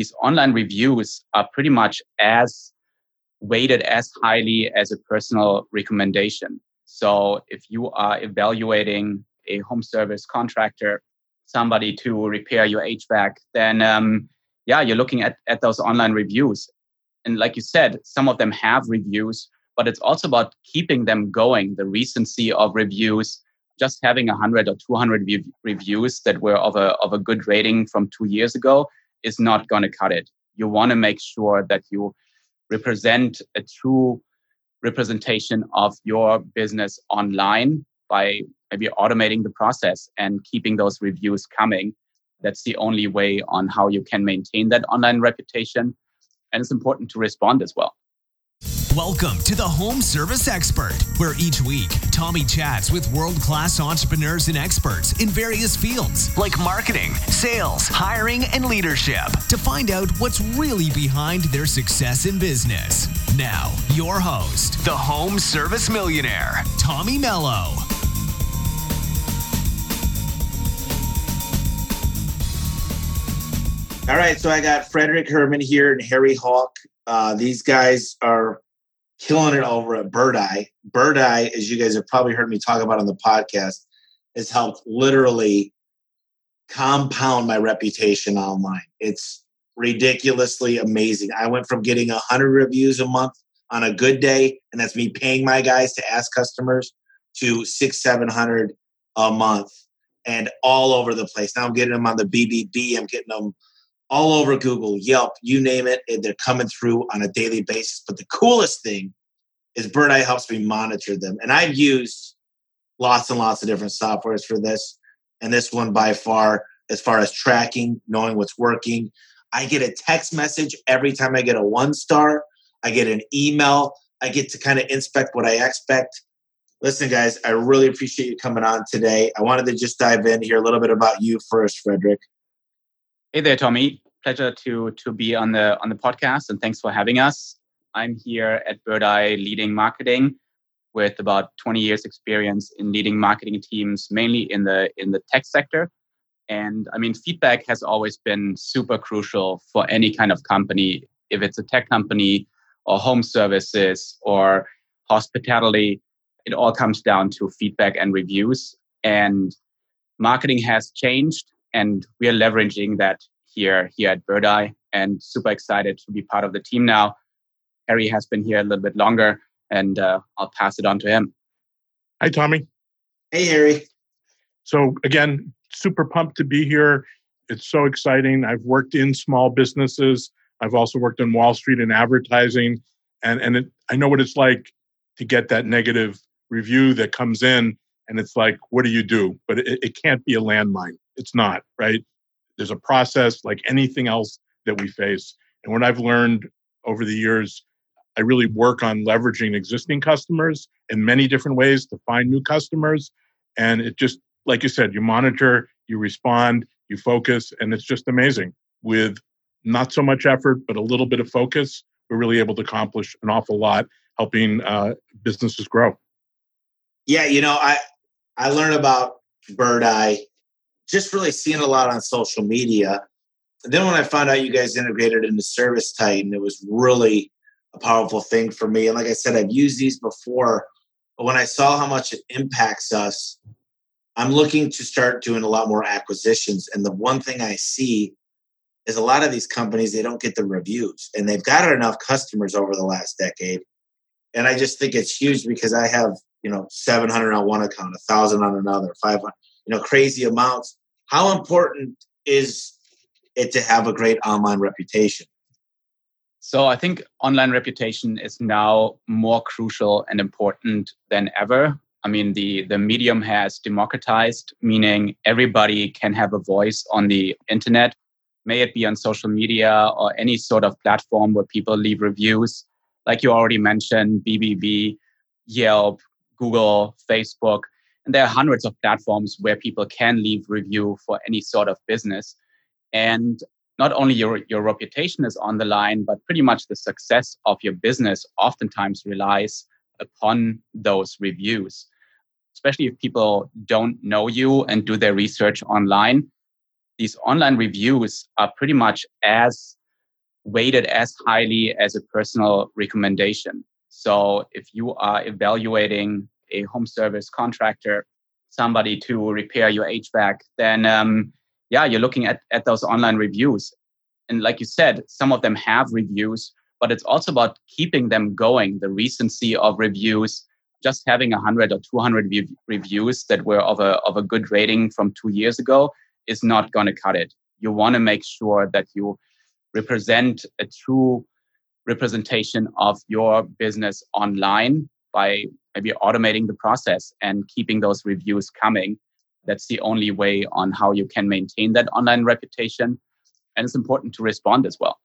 these online reviews are pretty much as weighted as highly as a personal recommendation. So if you are evaluating a home service contractor, somebody to repair your HVAC, then um, yeah, you're looking at, at those online reviews. And like you said, some of them have reviews, but it's also about keeping them going, the recency of reviews. Just having 100 or 200 reviews that were of a, of a good rating from two years ago is not going to cut it. You want to make sure that you represent a true representation of your business online by maybe automating the process and keeping those reviews coming. That's the only way on how you can maintain that online reputation. And it's important to respond as well. Welcome to the Home Service Expert, where each week Tommy chats with world class entrepreneurs and experts in various fields like marketing, sales, hiring, and leadership to find out what's really behind their success in business. Now, your host, the Home Service Millionaire, Tommy Mello. All right, so I got Frederik Hermann here and Harry Hawk. Uh, these guys are killing it over at Birdeye. Bird Eye, as you guys have probably heard me talk about on the podcast, has helped literally compound my reputation online. It's ridiculously amazing. I went from getting 100 reviews a month on a good day, and that's me paying my guys to ask customers, to six, 700 a month and all over the place. Now I'm getting them on the BBB, I'm getting them all over Google, Yelp, you name it, they're coming through on a daily basis. But the coolest thing is Birdeye helps me monitor them. And I've used lots and lots of different softwares for this. And this one by far, as far as tracking, knowing what's working. I get a text message every time I get a one star. I get an email. I get to kind of inspect what I expect. Listen, guys, I really appreciate you coming on today. I wanted to just dive in here a little bit about you first, Frederik. Hey there, Tommy. Pleasure to to be on the on the podcast, and thanks for having us. I'm here at Birdeye leading marketing with about 20 years experience in leading marketing teams, mainly in the in the tech sector. And I mean, feedback has always been super crucial for any kind of company, if it's a tech company or home services or hospitality. It all comes down to feedback and reviews. And marketing has changed and we are leveraging that here here at Birdeye and super excited to be part of the team now. Harry has been here a little bit longer, and uh, I'll pass it on to him. Hi, Tommy. Hey, Harry. So again, super pumped to be here. It's so exciting. I've worked in small businesses. I've also worked on Wall Street in advertising, and and it, I know what it's like to get that negative review that comes in, and it's like, what do you do? But it, it can't be a landmine. It's not, right? There's a process like anything else that we face. And what I've learned over the years, I really work on leveraging existing customers in many different ways to find new customers. And it just, like you said, you monitor, you respond, you focus, and it's just amazing. With not so much effort, but a little bit of focus, we're really able to accomplish an awful lot helping uh, businesses grow. Yeah, you know, I I learned about Birdeye just really seeing a lot on social media. And then when I found out you guys integrated into ServiceTitan, it was really a powerful thing for me. And like I said, I've used these before, but when I saw how much it impacts us, I'm looking to start doing a lot more acquisitions. And the one thing I see is a lot of these companies, they don't get the reviews and they've got enough customers over the last decade. And I just think it's huge because I have, you know, 700 on one account, a thousand on another, 500, you know, crazy amounts. How important is it to have a great online reputation? So I think online reputation is now more crucial and important than ever. I mean, the, the medium has democratized, meaning everybody can have a voice on the internet, may it be on social media or any sort of platform where people leave reviews. Like you already mentioned, BBB, Yelp, Google, Facebook. And there are hundreds of platforms where people can leave review for any sort of business. And not only your, your reputation is on the line, but pretty much the success of your business oftentimes relies upon those reviews. Especially if people don't know you and do their research online. These online reviews are pretty much as weighted as highly as a personal recommendation. So if you are evaluating a home service contractor, somebody to repair your HVAC, then um, yeah, you're looking at, at those online reviews. And like you said, some of them have reviews, but it's also about keeping them going, the recency of reviews. Just having 100 or 200 reviews that were of a, of a good rating from two years ago is not going to cut it. You want to make sure that you represent a true representation of your business online by maybe automating the process and keeping those reviews coming. That's the only way on how you can maintain that online reputation. And it's important to respond as well.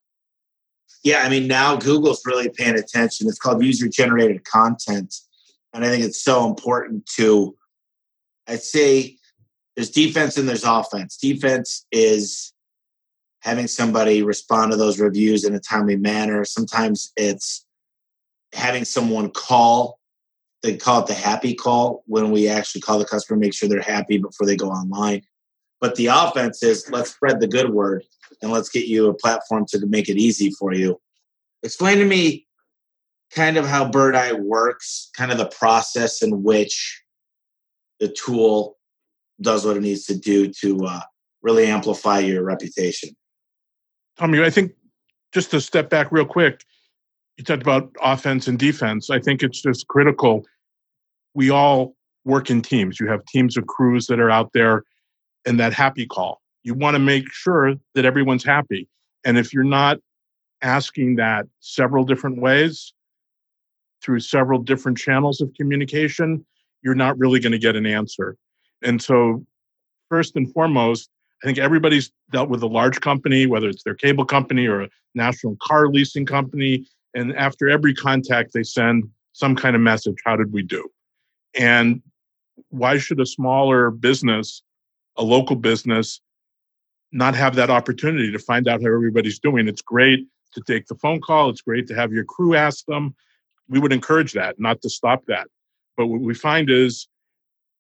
Yeah, I mean, now Google's really paying attention. It's called user generated content. And I think it's so important to, I'd say there's defense and there's offense. Defense is having somebody respond to those reviews in a timely manner. Sometimes it's having someone call, they call it the happy call when we actually call the customer, make sure they're happy before they go online. But the offense is let's spread the good word and let's get you a platform to make it easy for you. Explain to me kind of how Birdeye works, kind of the process in which the tool does what it needs to do to uh, really amplify your reputation. Tommy, I think just to step back real quick, you talked about offense and defense. I think it's just critical. We all work in teams. You have teams of crews that are out there and that happy call. You want to make sure that everyone's happy. And if you're not asking that several different ways through several different channels of communication, you're not really going to get an answer. And so, first and foremost, I think everybody's dealt with a large company, whether it's their cable company or a national car leasing company. And after every contact, they send some kind of message How did we do? And why should a smaller business a local business not have that opportunity to find out how everybody's doing. It's great to take the phone call. It's great to have your crew ask them. We would encourage that, not to stop that. But what we find is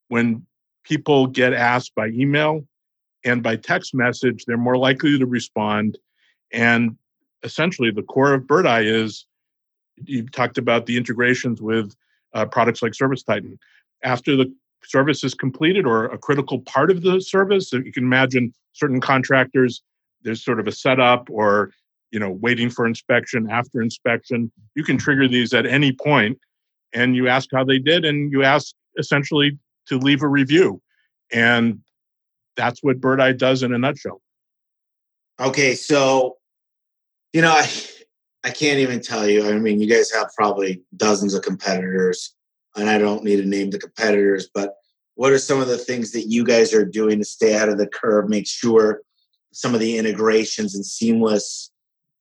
when people get asked by email and by text message, they're more likely to respond. And essentially, the core of Birdeye is you talked about the integrations with uh, products like ServiceTitan. After the service is completed or a critical part of the service. You can imagine certain contractors, there's sort of a setup or you know waiting for inspection after inspection you can trigger these at any point and you ask how they did and you ask essentially to leave a review and that's what Birdeye does in a nutshell okay so you know i i can't even tell you i mean you guys have probably dozens of competitors and I don't need to name the competitors, but what are some of the things that you guys are doing to stay out of the curve, make sure some of the integrations and seamless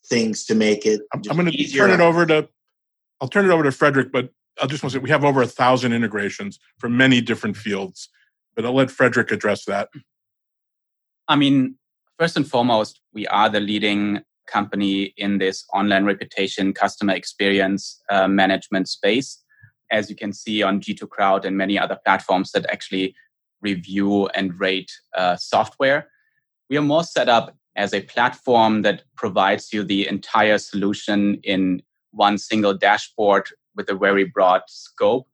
things to make it I'm, I'm going to turn it over to I'll turn it over to Frederik, but I just want to say we have over a thousand integrations from many different fields. But I'll let Frederik address that. I mean, first and foremost, we are the leading company in this online reputation customer experience uh, management space as you can see on G2 Crowd and many other platforms that actually review and rate uh, software. We are more set up as a platform that provides you the entire solution in one single dashboard with a very broad scope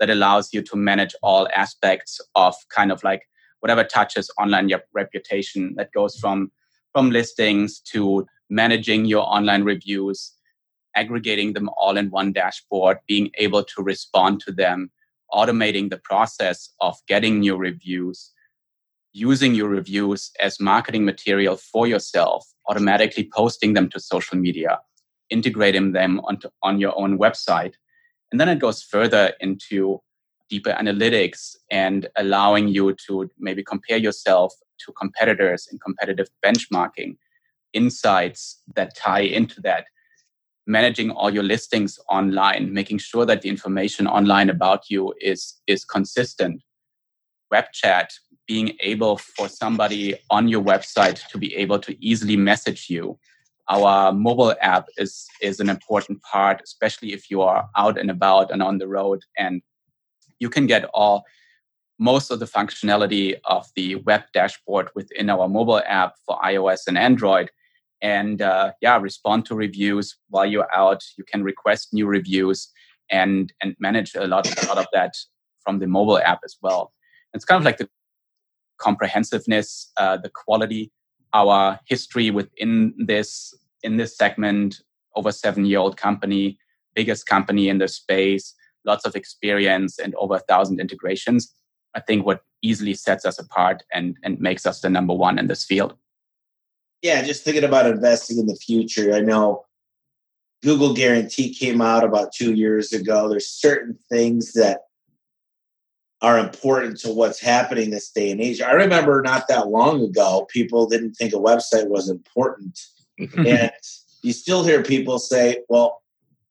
that allows you to manage all aspects of kind of like whatever touches online your reputation that goes from from listings to managing your online reviews aggregating them all in one dashboard, being able to respond to them, automating the process of getting new reviews, using your reviews as marketing material for yourself, automatically posting them to social media, integrating them onto, on your own website. And then it goes further into deeper analytics and allowing you to maybe compare yourself to competitors in competitive benchmarking, insights that tie into that managing all your listings online, making sure that the information online about you is, is consistent. Web chat, being able for somebody on your website to be able to easily message you. Our mobile app is, is an important part, especially if you are out and about and on the road. And you can get all most of the functionality of the web dashboard within our mobile app for iOS and Android and uh, yeah, respond to reviews while you're out. You can request new reviews and and manage a lot, a lot of that from the mobile app as well. It's kind of like the comprehensiveness, uh, the quality, our history within this in this segment, over seven year old company, biggest company in the space, lots of experience, and over a thousand integrations. I think what easily sets us apart and and makes us the number one in this field. Yeah, just thinking about investing in the future. I know Google Guarantee came out about two years ago. There's certain things that are important to what's happening this day and age. I remember not that long ago, people didn't think a website was important. and you still hear people say, well,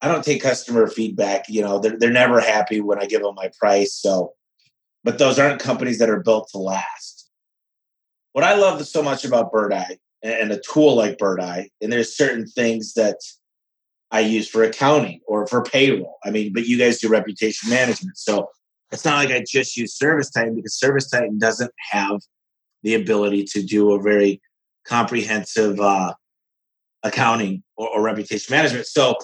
I don't take customer feedback. You know, they're, they're never happy when I give them my price. So, but those aren't companies that are built to last. What I love so much about Birdeye and a tool like Birdeye, and there's certain things that I use for accounting or for payroll. I mean, but you guys do reputation management. So it's not like I just use ServiceTitan because ServiceTitan doesn't have the ability to do a very comprehensive uh, accounting or, or reputation management. So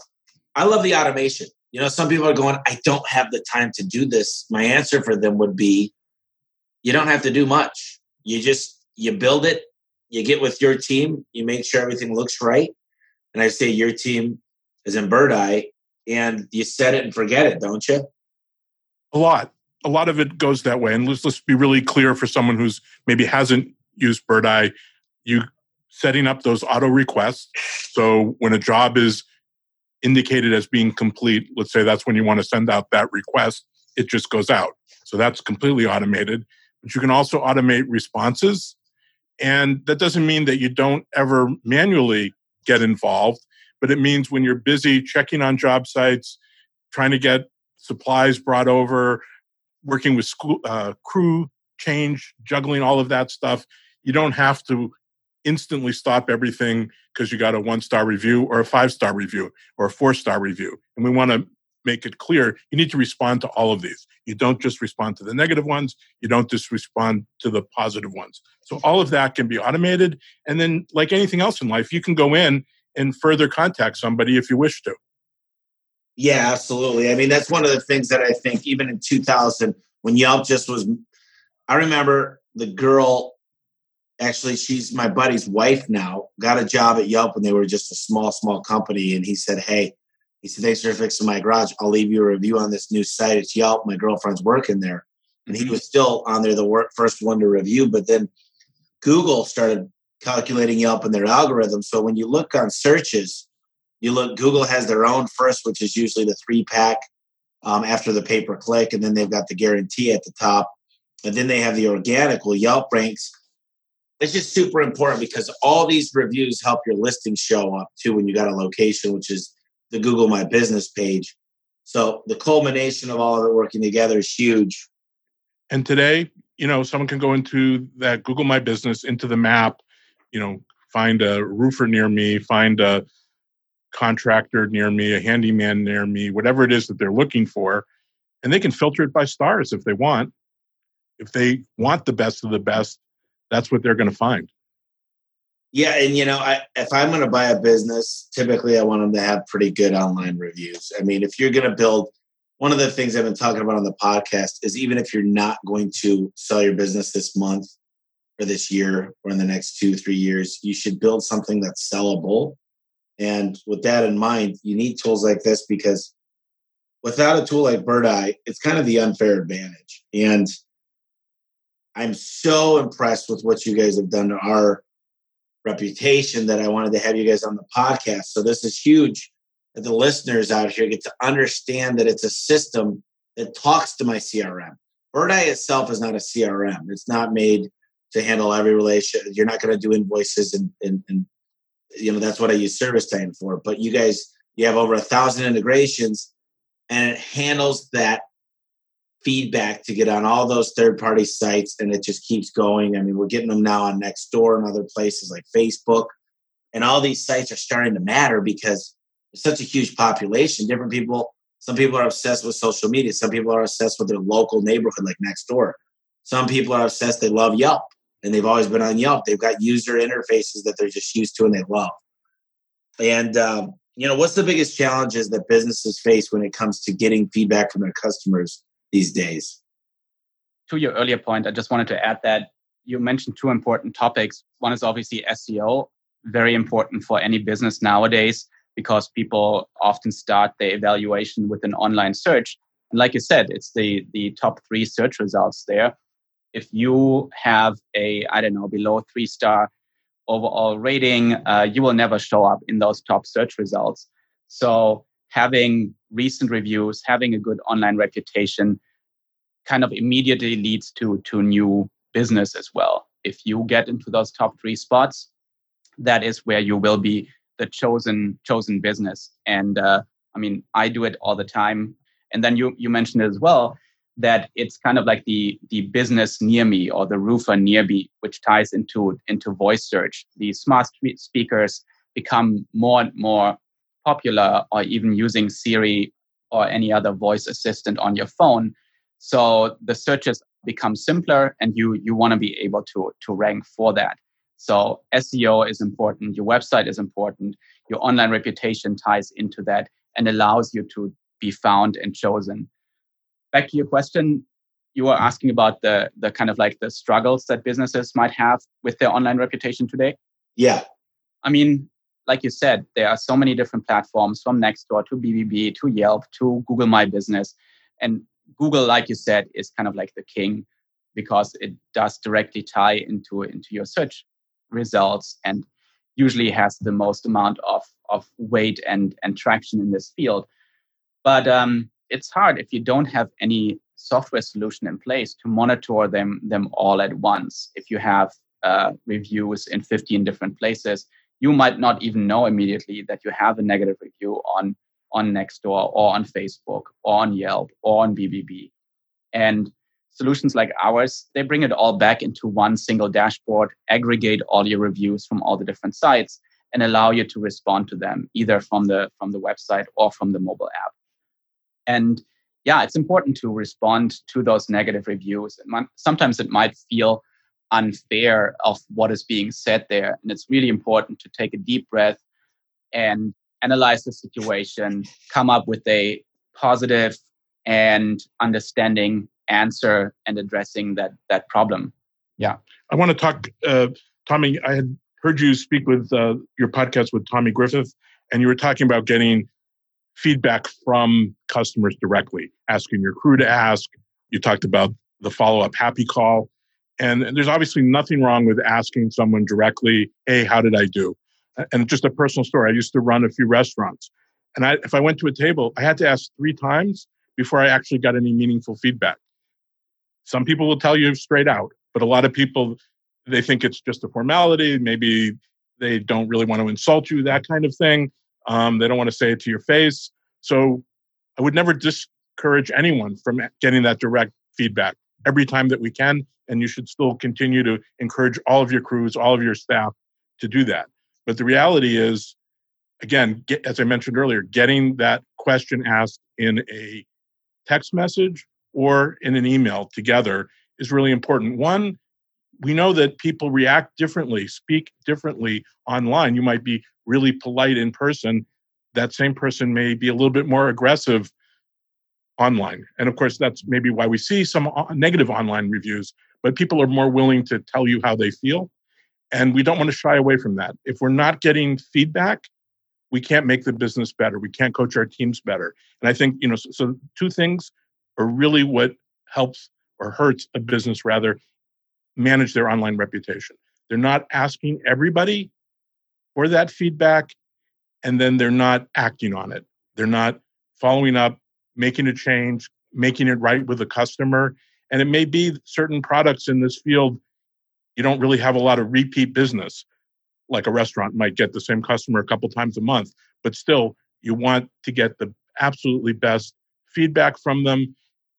I love the automation. You know, some people are going, I don't have the time to do this. My answer for them would be, you don't have to do much. You just you build it, you get with your team, you make sure everything looks right. And I say your team is in Birdeye, and you set it and forget it, don't you? A lot. A lot of it goes that way. And let's let's be really clear for someone who's maybe hasn't used Birdeye. You setting up those auto requests. So when a job is indicated as being complete, let's say that's when you want to send out that request, it just goes out. So that's completely automated. But you can also automate responses. And that doesn't mean that you don't ever manually get involved, but it means when you're busy checking on job sites, trying to get supplies brought over, working with school, uh, crew change, juggling all of that stuff, you don't have to instantly stop everything because you got a one star review or a five star review or a four star review. And we want to make it clear you need to respond to all of these. You don't just respond to the negative ones, you don't just respond to the positive ones. So all of that can be automated. And then, like anything else in life, you can go in and further contact somebody if you wish to. Yeah, absolutely. I mean, that's one of the things that I think, even in 2000, when Yelp just was, I remember the girl actually she's my buddy's wife now got a job at yelp when they were just a small small company and he said hey he said thanks for fixing my garage. I'll leave you a review on this new site. It's yelp. My girlfriend's working there. And he mm-hmm. was still on there the work, first one to review but then google started calculating yelp in their algorithm so when you look on searches you look google has their own first which is usually the three pack um, after the pay per click and then they've got the guarantee at the top. And then they have the organic. Well yelp ranks it's just super important because all these reviews help your listing show up too when you got a location, which is the Google My Business page. So the culmination of all of it working together is huge. And today, you know, someone can go into that Google My Business, into the map, you know, find a roofer near me, find a contractor near me, a handyman near me, whatever it is that they're looking for. And they can filter it by stars if they want. If they want the best of the best, that's what they're going to find. Yeah, and you know, I, if I'm going to buy a business, typically I want them to have pretty good online reviews. I mean, if you're going to build, one of the things I've been talking about on the podcast is even if you're not going to sell your business this month or this year or in the next two three years, you should build something that's sellable. And with that in mind, you need tools like this because without a tool like Birdeye, it's kind of the unfair advantage. And I'm so impressed with what you guys have done to our reputation that I wanted to have you guys on the podcast. So this is huge that the listeners out here get to understand that it's a system that talks to my CRM. Birdeye itself is not a CRM. It's not made to handle every relation. You're not going to do invoices and, and, and you know that's what I use Service ServiceTitan for. But you guys, you have over a thousand integrations, and it handles that feedback to get on all those third party sites and it just keeps going. I mean, we're getting them now on Nextdoor and other places like Facebook. And all these sites are starting to matter because there's such a huge population. Different people, some people are obsessed with social media. Some people are obsessed with their local neighborhood like Nextdoor. Some people are obsessed, they love Yelp and they've always been on Yelp. They've got user interfaces that they're just used to and they love. And um, you know, what's the biggest challenges that businesses face when it comes to getting feedback from their customers these days? To your earlier point, I just wanted to add that you mentioned two important topics. One is obviously SEO, very important for any business nowadays because people often start their evaluation with an online search. And like you said, it's the, the top three search results there. If you have a, I don't know, below three star overall rating, uh, you will never show up in those top search results. So having recent reviews, having a good online reputation kind of immediately leads to, to new business as well. If you get into those top three spots, that is where you will be the chosen chosen business. And uh, I mean, I do it all the time. And then you you mentioned as well that it's kind of like the the business near me or the roofer near me, which ties into into voice search. The smart speakers become more and more popular, or even using Siri or any other voice assistant on your phone. So the searches become simpler, and you you want to be able to to rank for that. So SEO is important, your website is important, your online reputation ties into that and allows you to be found and chosen. Back to your question, you were asking about the the kind of like the struggles that businesses might have with their online reputation today. Yeah. I mean, like you said, there are so many different platforms from Nextdoor to BBB to Yelp to Google My Business. And Google, like you said, is kind of like the king because it does directly tie into into your search results and usually has the most amount of, of weight and, and traction in this field. But um, it's hard if you don't have any software solution in place to monitor them, them all at once. If you have uh, reviews in 15 different places, you might not even know immediately that you have a negative review on, on Nextdoor or on Facebook or on Yelp or on BBB. And solutions like ours, they bring it all back into one single dashboard, aggregate all your reviews from all the different sites, and allow you to respond to them either from the from the website or from the mobile app. And yeah, it's important to respond to those negative reviews. sometimes it might feel unfair of what is being said there, and it's really important to take a deep breath and analyze the situation, come up with a positive and understanding answer and addressing that that problem. Yeah, I want to talk, uh, Tommy. I had heard you speak with uh, your podcast with Tommy Griffith, and you were talking about getting feedback from customers directly, asking your crew to ask. You talked about the follow up happy call. And there's obviously nothing wrong with asking someone directly, hey, how did I do? And just a personal story. I used to run a few restaurants. And I, if I went to a table, I had to ask three times before I actually got any meaningful feedback. Some people will tell you straight out, but a lot of people, they think it's just a formality. Maybe they don't really want to insult you, that kind of thing. Um, they don't want to say it to your face. So I would never discourage anyone from getting that direct feedback every time that we can. And you should still continue to encourage all of your crews, all of your staff to do that. But the reality is, again, get, as I mentioned earlier, getting that question asked in a text message or in an email together is really important. One, we know that people react differently, speak differently online. You might be really polite in person. That same person may be a little bit more aggressive online. And of course, that's maybe why we see some uh, negative online reviews, but people are more willing to tell you how they feel. And we don't want to shy away from that. If we're not getting feedback, we can't make the business better. We can't coach our teams better. And I think, you know, so, so two things are really what helps or hurts a business rather manage their online reputation. They're not asking everybody for that feedback and then they're not acting on it. They're not following up, making a change, making it right with the customer. And it may be certain products in this field, you don't really have a lot of repeat business. Like a restaurant might get the same customer a couple times a month, but still, you want to get the absolutely best feedback from them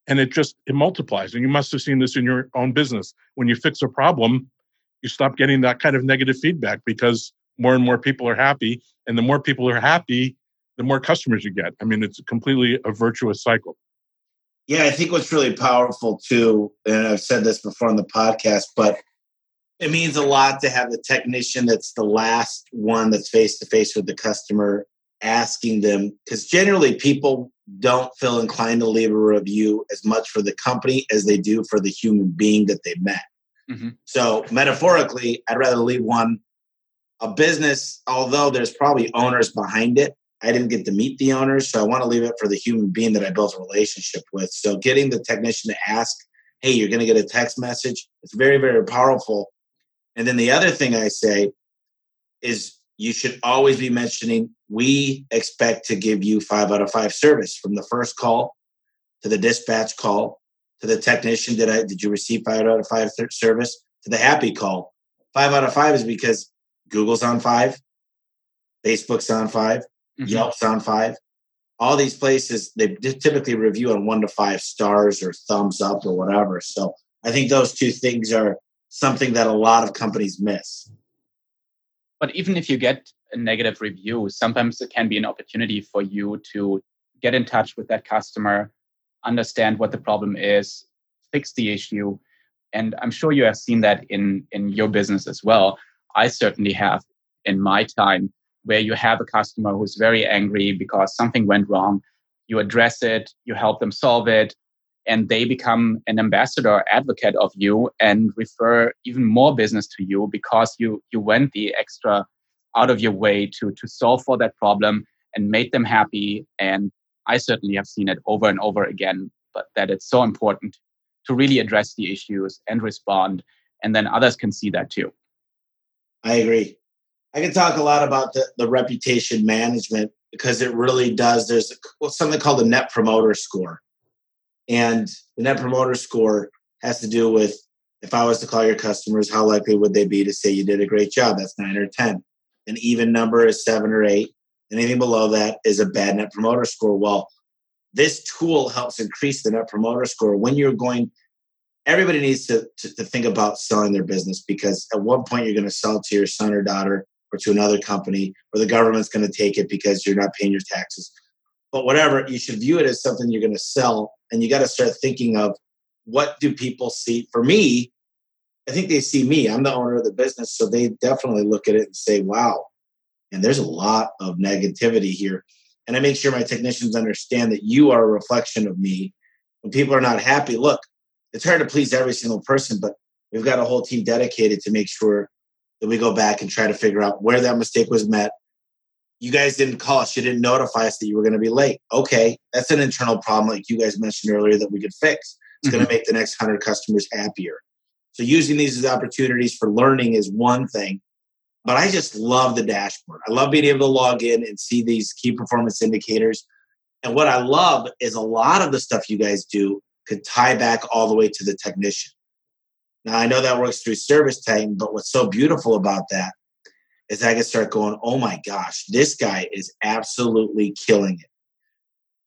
and it just it multiplies and you must have seen this in your own business when you fix a problem you stop getting that kind of negative feedback because more and more people are happy and the more people are happy the more customers you get i mean it's completely a virtuous cycle yeah i think what's really powerful too and i've said this before on the podcast but It means a lot to have the technician that's the last one that's face to face with the customer asking them because generally people don't feel inclined to leave a review as much for the company as they do for the human being that they met. Mm-hmm. So metaphorically, I'd rather leave one a business, although there's probably owners behind it. I didn't get to meet the owners, so I want to leave it for the human being that I built a relationship with. So getting the technician to ask, "Hey, you're going to get a text message," it's very, very powerful. And then the other thing I say is you should always be mentioning we expect to give you five out of five service from the first call to the dispatch call to the technician did i did you receive five out of five service to the happy call five out of five is because google's on five facebook's on 5 mm-hmm. yelp's on five all these places they typically review on one to five stars or thumbs up or whatever so i think those two things are something that a lot of companies miss but even if you get a negative review, sometimes it can be an opportunity for you to get in touch with that customer, understand what the problem is, fix the issue. And I'm sure you have seen that in, in your business as well. I certainly have in my time where you have a customer who's very angry because something went wrong. You address it, you help them solve it, and they become an ambassador advocate of you and refer even more business to you because you you went the extra out of your way to to solve for that problem and made them happy. And i certainly have seen it over and over again but that it's so important to really address the issues and respond and then others can see that too. I agree i can talk a lot about the, the reputation management because it really does there's something called the net promoter score and the net promoter score has to do with if I was to call your customers, how likely would they be to say you did a great job? That's nine or 10. An even number is seven or eight. Anything below that is a bad net promoter score. Well, this tool helps increase the net promoter score when you're going. Everybody needs to, to, to think about selling their business because at one point you're going to sell to your son or daughter or to another company, or the government's going to take it because you're not paying your taxes. But whatever, you should view it as something you're going to sell and you got to start thinking of what do people see? For me i think they see me. I'm the owner of the business so they definitely look at it and say wow. And there's a lot of negativity here. And i make sure my technicians understand that you are a reflection of me. When people are not happy look it's hard to please every single person but we've got a whole team dedicated to make sure that we go back and try to figure out where that mistake was met you guys didn't call us. You didn't notify us that you were going to be late. Okay, that's an internal problem, like you guys mentioned earlier, that we could fix. It's mm-hmm. going to make the next 100 customers happier. So, using these as opportunities for learning is one thing. But I just love the dashboard. I love being able to log in and see these key performance indicators. And what I love is a lot of the stuff you guys do could tie back all the way to the technician. Now, I know that works through ServiceTitan, but what's so beautiful about that is I can start going, oh my gosh, this guy is absolutely killing it.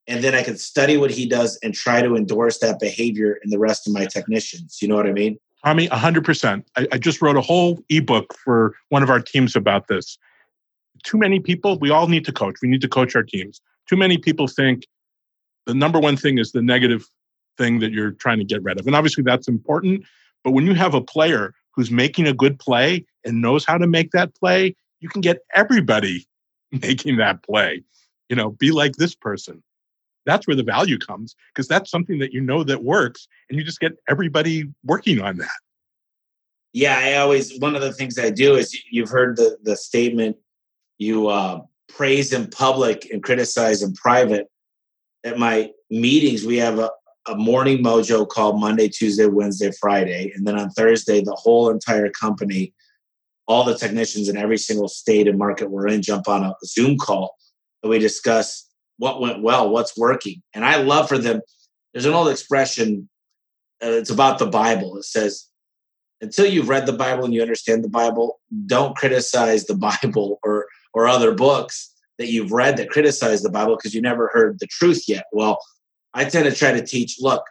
And then I can study what he does and try to endorse that behavior in the rest of my technicians. You know what I mean? Tommy, 100%. I, I just wrote a whole ebook for one of our teams about this. Too many people, we all need to coach. We need to coach our teams. Too many people think the number one thing is the negative thing that you're trying to get rid of. And obviously that's important. But when you have a player who's making a good play and knows how to make that play, you can get everybody making that play. You know, be like this person. That's where the value comes because that's something that you know that works and you just get everybody working on that. Yeah, I always one of the things I do is you've heard the the statement you uh, praise in public and criticize in private. At my meetings, we have a, a morning mojo called Monday, Tuesday, Wednesday, Friday. And then on Thursday, the whole entire company, all the technicians in every single state and market we're in, jump on a Zoom call and we discuss what went well, what's working. And I love for them, there's an old expression, uh, it's about the Bible. It says, until you've read the Bible and you understand the Bible, don't criticize the Bible or or other books that you've read that criticize the Bible because you never heard the truth yet. Well, I tend to try to teach look,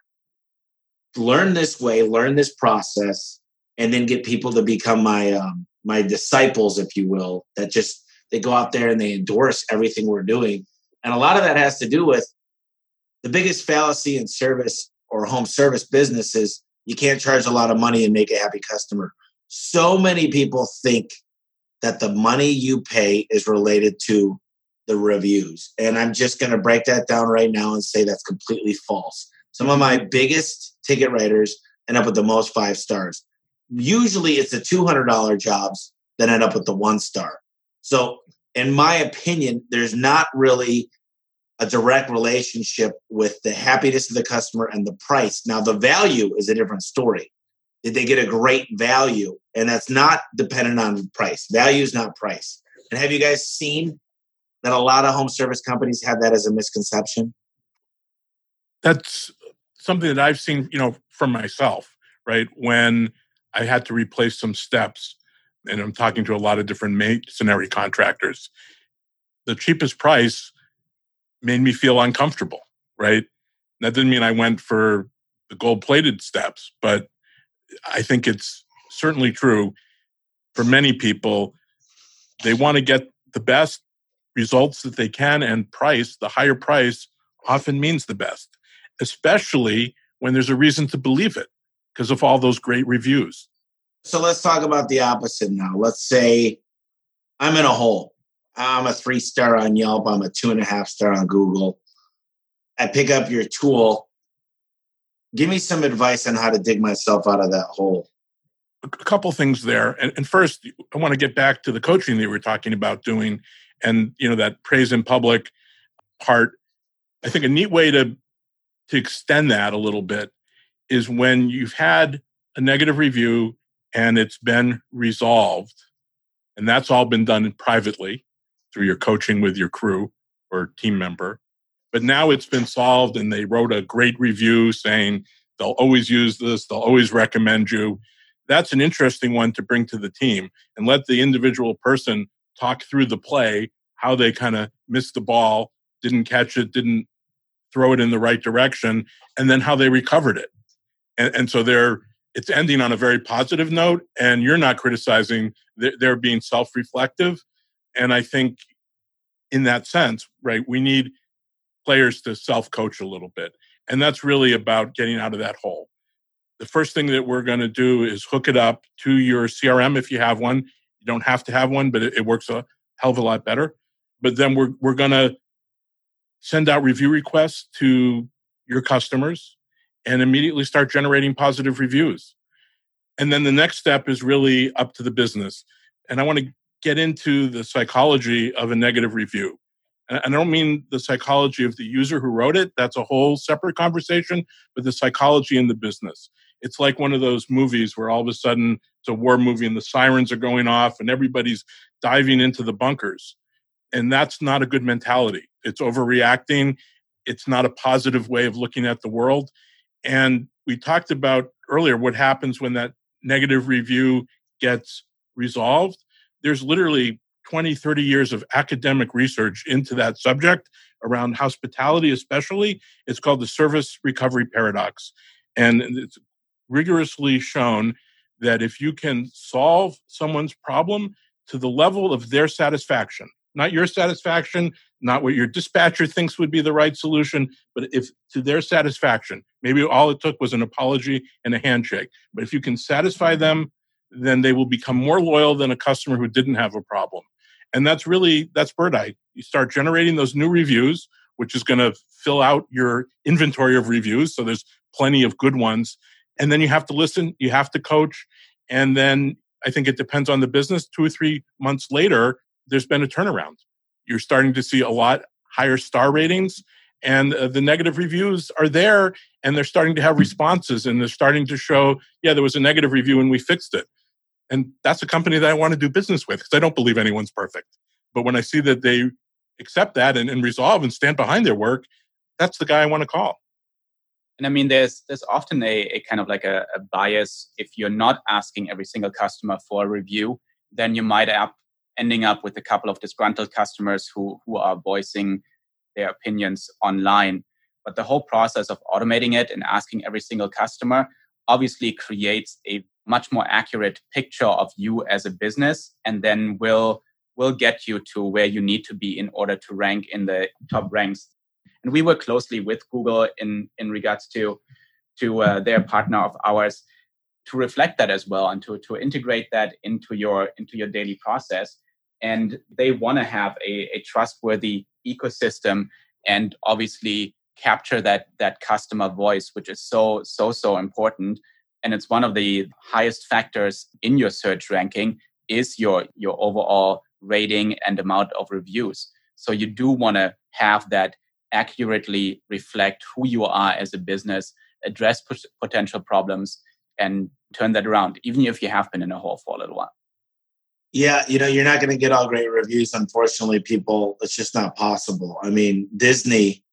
learn this way, learn this process, and then get people to become my um, my disciples, if you will, that just they go out there and they endorse everything we're doing. And a lot of that has to do with the biggest fallacy in service or home service businesses. You can't charge a lot of money and make a happy customer. so many people think that the money you pay is related to the reviews. And I'm just going to break that down right now and say that's completely false. Some of my biggest ticket writers end up with the most five stars. Usually it's the $200 jobs that end up with the one star. So, in my opinion, there's not really a direct relationship with the happiness of the customer and the price. Now, the value is a different story. Did they get a great value? And that's not dependent on price. Value is not price. And have you guys seen that a lot of home service companies have that as a misconception? That's something that I've seen, you know, from myself, right? When I had to replace some steps, and I'm talking to a lot of different masonry contractors. The cheapest price made me feel uncomfortable, right? That didn't mean I went for the gold plated steps, but I think it's certainly true for many people. They want to get the best results that they can, and price, the higher price, often means the best, especially when there's a reason to believe it because of all those great reviews. So let's talk about the opposite now. Let's say I'm in a hole. I'm a three star on Yelp. I'm a two and a half star on Google. I pick up your tool. Give me some advice on how to dig myself out of that hole. A couple things there. And, and first, I want to get back to the coaching that we were talking about doing and you know that praise in public part. I think a neat way to to extend that a little bit is when you've had a negative review and it's been resolved and that's all been done privately through your coaching with your crew or team member. But now it's been solved and they wrote a great review saying they'll always use this, they'll always recommend you. That's an interesting one to bring to the team and let the individual person talk through the play, how they kind of missed the ball, didn't catch it, didn't throw it in the right direction, and then how they recovered it. And, and so they're it's ending on a very positive note, and you're not criticizing. They're, being self-reflective, and I think in that sense, right, we need players to self coach a little bit. And that's really about getting out of that hole. The first thing that we're going to do is hook it up to your CRM if you have one. You don't have to have one, but it, it works a hell of a lot better. But then we're, we're to send out review requests to your customers and immediately start generating positive reviews. And then the next step is really up to the business. And I want to get into the psychology of a negative review. And I don't mean the psychology of the user who wrote it, that's a whole separate conversation, but the psychology in the business. It's like one of those movies where all of a sudden it's a war movie and the sirens are going off and everybody's diving into the bunkers. And that's not a good mentality. It's overreacting. It's not a positive way of looking at the world. And we talked about earlier what happens when that negative review gets resolved there's literally 20, 30 years of academic research into that subject around hospitality, especially. It's called the service recovery paradox. And it's rigorously shown that if you can solve someone's problem to the level of their satisfaction, not your satisfaction, not what your dispatcher thinks would be the right solution, but if to their satisfaction, maybe all it took was an apology and a handshake. But if you can satisfy mm-hmm. them then they will become more loyal than a customer who didn't have a problem. And that's really that's Birdeye. You start generating those new reviews, which is going to fill out your inventory of reviews. So there's plenty of good ones. And then you have to listen, you have to coach. And then I think it depends on the business. Two or three months later, there's been a turnaround. You're starting to see a lot higher star ratings and uh, the negative reviews are there and they're starting to have responses and they're starting to show yeah there was a negative review and we fixed it and that's a company that i want to do business with because i don't believe anyone's perfect but when i see that they accept that and, and resolve and stand behind their work that's the guy i want to call and i mean there's there's often a, a kind of like a, a bias if you're not asking every single customer for a review then you might end up ending up with a couple of disgruntled customers who who are voicing their opinions online. But the whole process of automating it and asking every single customer obviously creates a much more accurate picture of you as a business and then will will get you to where you need to be in order to rank in the top ranks and we work closely with google in in regards to to uh, their partner of ours to reflect that as well and to, to integrate that into your into your daily process. And they want to have a, a trustworthy ecosystem and obviously capture that that customer voice which is so so so important. And it's one of the highest factors in your search ranking is your your overall rating and amount of reviews. So you do want to have that accurately reflect who you are as a business address potential problems and turn that around even if you have been in a hole for a little while yeah, you know, you're not going to get all great reviews. Unfortunately, people, it's just not possible. I mean, Disney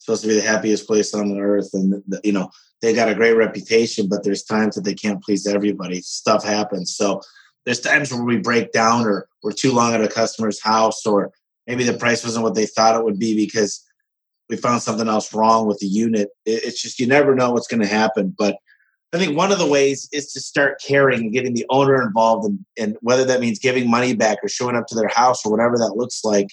supposed to be the happiest place on earth, and the, you know they got a great reputation, but there's times that they can't please everybody. Stuff happens, so there's times where we break down, or we're too long at a customer's house, or maybe the price wasn't what they thought it would be because we found something else wrong with the unit. It's just you never know what's going to happen, but I think one of the ways is to start caring and getting the owner involved, and, and whether that means giving money back or showing up to their house or whatever that looks like.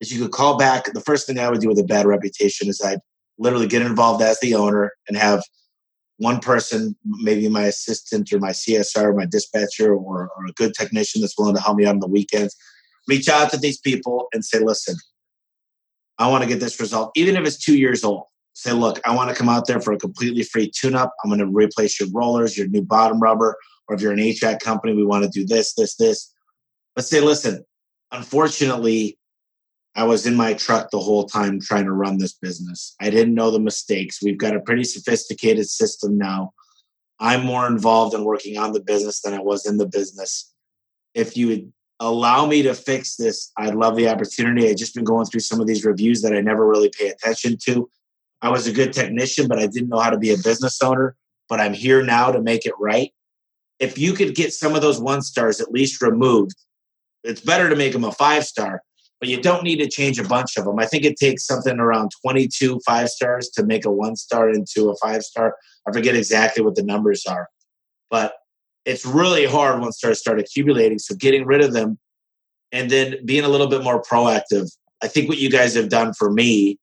Is you could call back. The first thing I would do with a bad reputation is I'd literally get involved as the owner and have one person, maybe my assistant or my CSR, or my dispatcher, or, or a good technician that's willing to help me out on the weekends, reach out to these people and say, listen, I want to get this result, even if it's two years old say, look, I want to come out there for a completely free tune up. I'm going to replace your rollers, your new bottom rubber, or if you're an HVAC company, we want to do this, this, this. But say, listen, unfortunately, I was in my truck the whole time trying to run this business. I didn't know the mistakes. We've got a pretty sophisticated system now. I'm more involved in working on the business than I was in the business. If you would allow me to fix this, I'd love the opportunity. I've just been going through some of these reviews that I never really pay attention to. I was a good technician, but I didn't know how to be a business owner. But I'm here now to make it right. If you could get some of those one stars at least removed, it's better to make them a five star, but you don't need to change a bunch of them. I think it takes something around 22 five stars to make a one star into a five star. I forget exactly what the numbers are, but it's really hard once stars start accumulating. So getting rid of them and then being a little bit more proactive. I think what you guys have done for me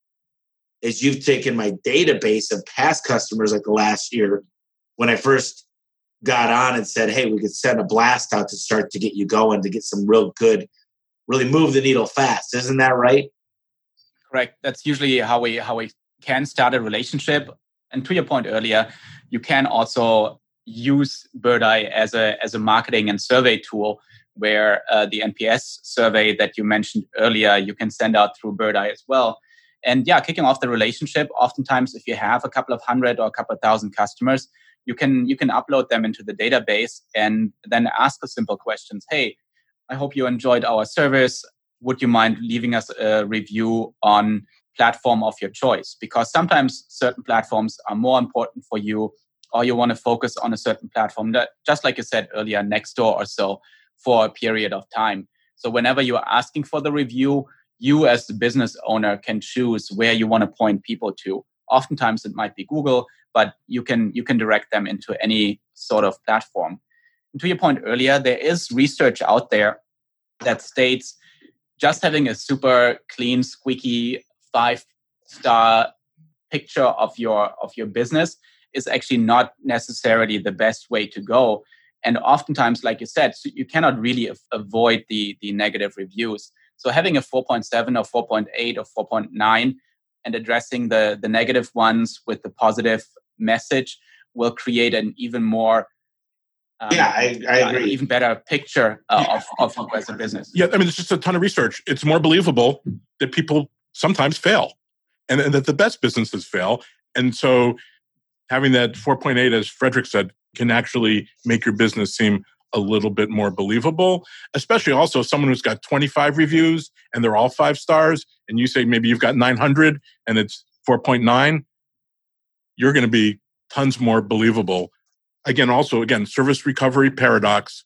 is you've taken my database of past customers like the last year when I first got on and said, hey, we could send a blast out to start to get you going to get some real good, really move the needle fast. Isn't that right? Correct. That's usually how we how we can start a relationship. And to your point earlier, you can also use Birdeye as a as a marketing and survey tool where uh, the NPS survey that you mentioned earlier, you can send out through Birdeye as well. And yeah, kicking off the relationship, oftentimes if you have a couple of hundred or a couple of thousand customers, you can you can upload them into the database and then ask the simple questions. Hey, I hope you enjoyed our service. Would you mind leaving us a review on platform of your choice? Because sometimes certain platforms are more important for you, or you want to focus on a certain platform that, just like you said earlier, Nextdoor or so, for a period of time. So whenever you are asking for the review, you as the business owner can choose where you want to point people to oftentimes it might be google but you can you can direct them into any sort of platform and to your point earlier there is research out there that states just having a super clean squeaky five star picture of your of your business is actually not necessarily the best way to go and oftentimes like you said so you cannot really avoid the the negative reviews so having a 4.7 or 4.8 or 4.9 and addressing the, the negative ones with the positive message will create an even more um, yeah, I, I uh, agree. even better picture uh, of, of you as a business. Yeah, I mean, it's just a ton of research. It's more believable that people sometimes fail and, and that the best businesses fail. And so having that 4.8, as Frederik said, can actually make your business seem a little bit more believable, especially also someone who's got 25 reviews and they're all five stars, and you say maybe you've got 900 and it's 4.9, you're going to be tons more believable. Again, also, again, service recovery paradox.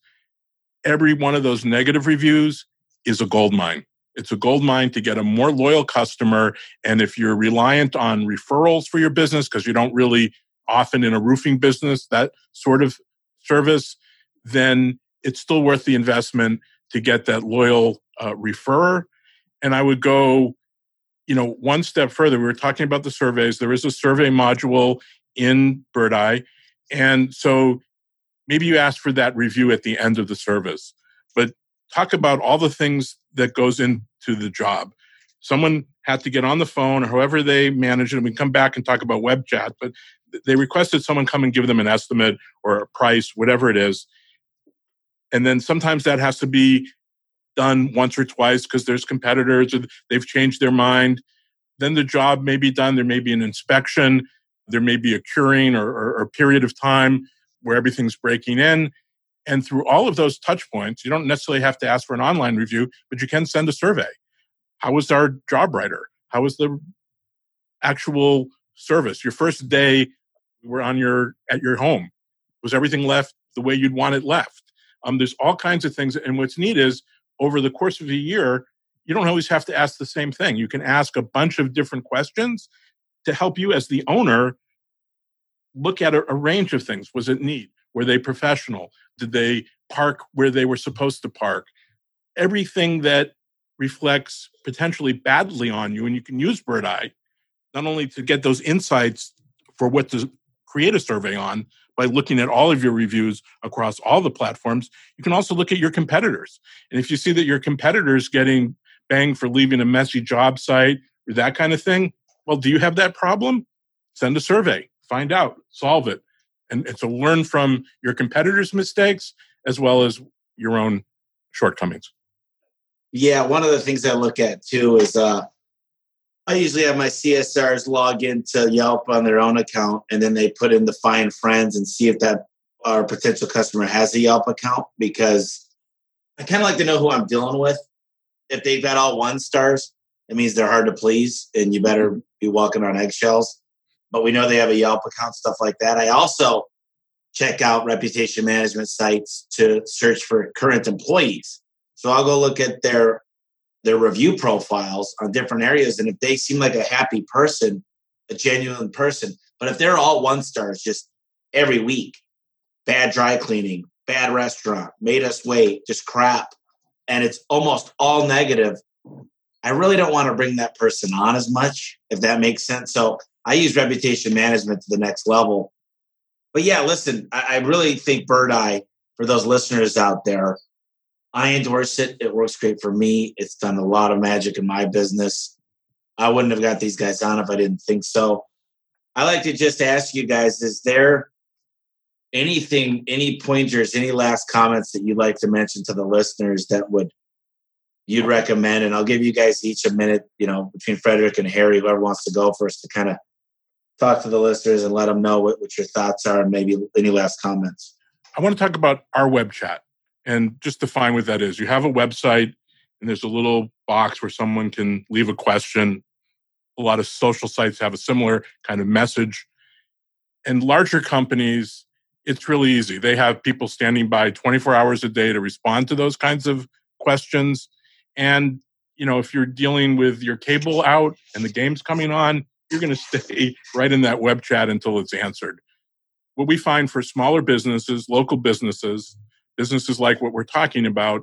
Every one of those negative reviews is a gold mine. It's a gold mine to get a more loyal customer. And if you're reliant on referrals for your business, because you don't really often in a roofing business, that sort of service, then it's still worth the investment to get that loyal uh, referrer. And I would go, you know, one step further. We were talking about the surveys. There is a survey module in Birdeye. And so maybe you ask for that review at the end of the service. But talk about all the things that goes into the job. Someone had to get on the phone or however they manage it. And we come back and talk about web chat, but they requested someone come and give them an estimate or a price, whatever it is. And then sometimes that has to be done once or twice because there's competitors or they've changed their mind. Then the job may be done. There may be an inspection. There may be a curing or, or, or period of time where everything's breaking in. And through all of those touch points, you don't necessarily have to ask for an online review, but you can send a survey. How was our job writer? How was the actual service? Your first day were on your at your home. Was everything left the way you'd want it left? Um, there's all kinds of things, and what's neat is over the course of a year, you don't always have to ask the same thing. You can ask a bunch of different questions to help you as the owner look at a, a range of things. Was it neat? Were they professional? Did they park where they were supposed to park? Everything that reflects potentially badly on you, and you can use Birdeye not only to get those insights for what to create a survey on by looking at all of your reviews across all the platforms, you can also look at your competitors. And if you see that your competitors getting banged for leaving a messy job site or that kind of thing, well, do you have that problem? Send a survey, find out, solve it. And, so learn from your competitors' mistakes as well as your own shortcomings. Yeah, one of the things I look at too is uh, I usually have my CSRs log into Yelp on their own account, and then they put in the find friends and see if that our potential customer has a Yelp account because I kind of like to know who I'm dealing with. If they've got all one stars, it means they're hard to please, and you better be walking on eggshells. But we know they have a Yelp account, stuff like that. I also check out reputation management sites to search for current employees. So I'll go look at their their review profiles on different areas. And if they seem like a happy person, a genuine person, but if they're all one stars just every week, bad dry cleaning, bad restaurant, made us wait, just crap, and it's almost all negative, I really don't want to bring that person on as much, if that makes sense. So I use reputation management to the next level. But yeah, listen, I, I really think Birdeye, for those listeners out there, I endorse it. It works great for me. It's done a lot of magic in my business. I wouldn't have got these guys on if I didn't think so. I like to just ask you guys: Is there anything, any pointers, any last comments that you'd like to mention to the listeners that would you'd recommend? And I'll give you guys each a minute. You know, between Frederik and Harry, whoever wants to go first, to kind of talk to the listeners and let them know what, what your thoughts are, and maybe any last comments. I want to talk about our web chat and just define what that is. You have a website, and there's a little box where someone can leave a question. A lot of social sites have a similar kind of message. And larger companies, it's really easy. They have people standing by 24 hours a day to respond to those kinds of questions. And, you know, if you're dealing with your cable out and the game's coming on, you're going to stay right in that web chat until it's answered. What we find for smaller businesses, local businesses, businesses like what we're talking about,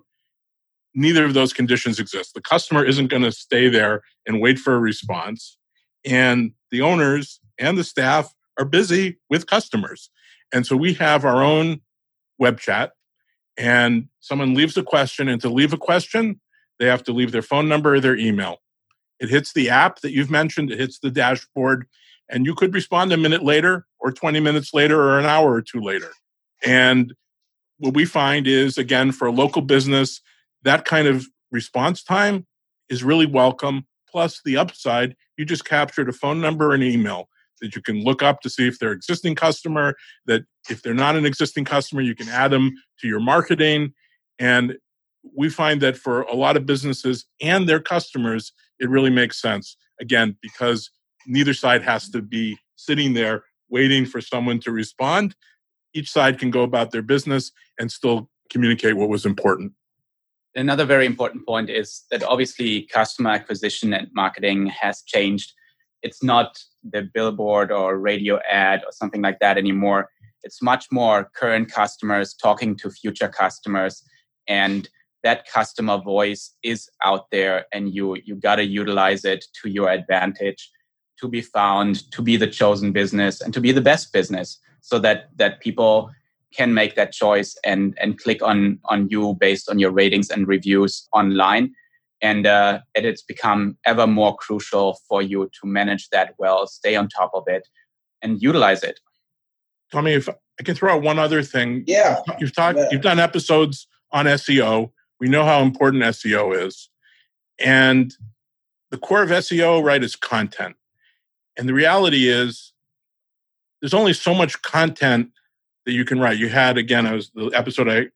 neither of those conditions exist. The customer isn't going to stay there and wait for a response. And the owners and the staff are busy with customers. And so we have our own web chat, and someone leaves a question. And to leave a question, they have to leave their phone number or their email. It hits the app that you've mentioned, it hits the dashboard, and you could respond a minute later, or 20 minutes later, or an hour or two later. And what we find is again for a local business that kind of response time is really welcome. Plus the upside you just captured a phone number and email that you can look up to see if they're existing customer that if they're not an existing customer you can add them to your marketing. And we find that for a lot of businesses and their customers it really makes sense. Again because neither side has to be sitting there waiting for someone to respond each side can go about their business and still communicate what was important. Another very important point is that obviously customer acquisition and marketing has changed. It's not the billboard or radio ad or something like that anymore. It's much more current customers talking to future customers and that customer voice is out there and you you got to utilize it to your advantage to be found to be the chosen business and to be the best business so that that people can make that choice and and click on on you based on your ratings and reviews online. And uh, it's become ever more crucial for you to manage that well stay on top of it and utilize it. Tommy if i can throw out one other thing. Yeah. You've talked yeah. you've done episodes on seo we know how important seo is. And the core of seo right is content. And the reality is there's only so much content that you can write. You had again, I was the episode I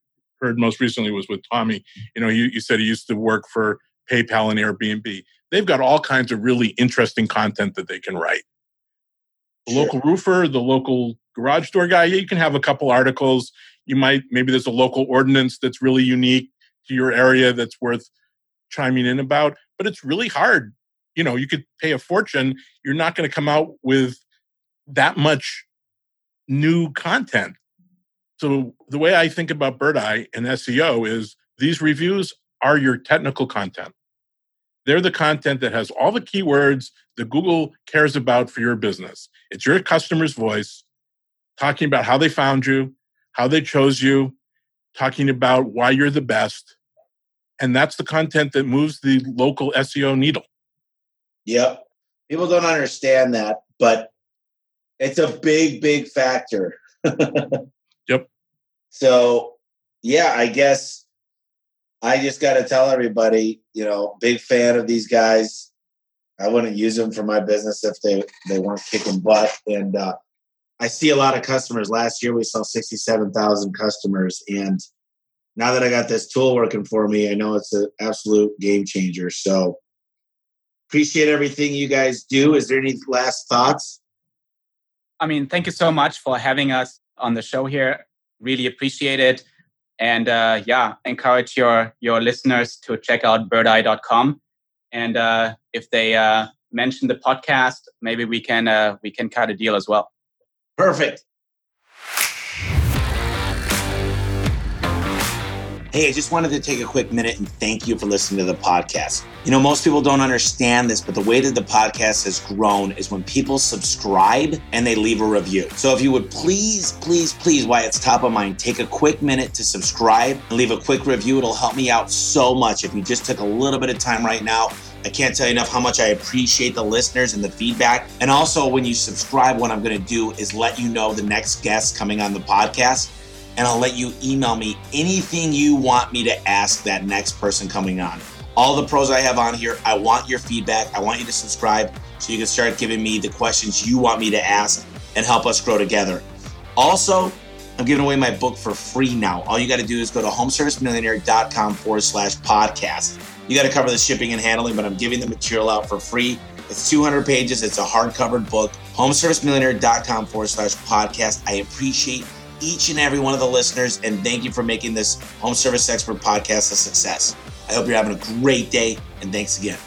heard most recently was with Tommy. You know, you, you said he used to work for PayPal and Airbnb. They've got all kinds of really interesting content that they can write. The sure. local roofer, the local garage door guy, you can have a couple articles. You might maybe there's a local ordinance that's really unique to your area that's worth chiming in about, but it's really hard. You know, you could pay a fortune. You're not going to come out with that much new content. So the way I think about Birdeye and SEO is these reviews are your technical content. They're the content that has all the keywords that Google cares about for your business. It's your customer's voice talking about how they found you, how they chose you, talking about why you're the best. And that's the content that moves the local SEO needle. Yep. People don't understand that, but it's a big, big factor. yep. So, yeah, I guess I just got to tell everybody, you know, big fan of these guys. I wouldn't use them for my business if they they weren't kicking butt. And uh, I see a lot of customers. Last year we saw sixty seven thousand customers, and now that I got this tool working for me, I know it's an absolute game changer. So appreciate everything you guys do. Is there any last thoughts? I mean, thank you so much for having us on the show here. Really appreciate it. And uh, yeah, encourage your your listeners to check out birdeye.com. And uh, if they uh, mention the podcast, maybe we can uh, we can cut a deal as well. Perfect. Hey, I just wanted to take a quick minute and thank you for listening to the podcast. You know, most people don't understand this, but the way that the podcast has grown is when people subscribe and they leave a review. So if you would please, please, please, why it's top of mind, take a quick minute to subscribe and leave a quick review. It'll help me out so much if you just took a little bit of time right now. I can't tell you enough how much I appreciate the listeners and the feedback. And also, when you subscribe, what I'm going to do is let you know the next guest coming on the podcast and I'll let you email me anything you want me to ask that next person coming on. All the pros I have on here, I want your feedback. I want you to subscribe so you can start giving me the questions you want me to ask and help us grow together. Also, I'm giving away my book for free now. All you got to do is go to homeservicemillionaire.com forward slash podcast. You got to cover the shipping and handling, but I'm giving the material out for free. It's 200 pages. It's a hardcover book. Homeservicemillionaire.com forward slash podcast. I appreciate each and every one of the listeners, and thank you for making this Home Service Expert podcast a success. I hope you're having a great day, and thanks again.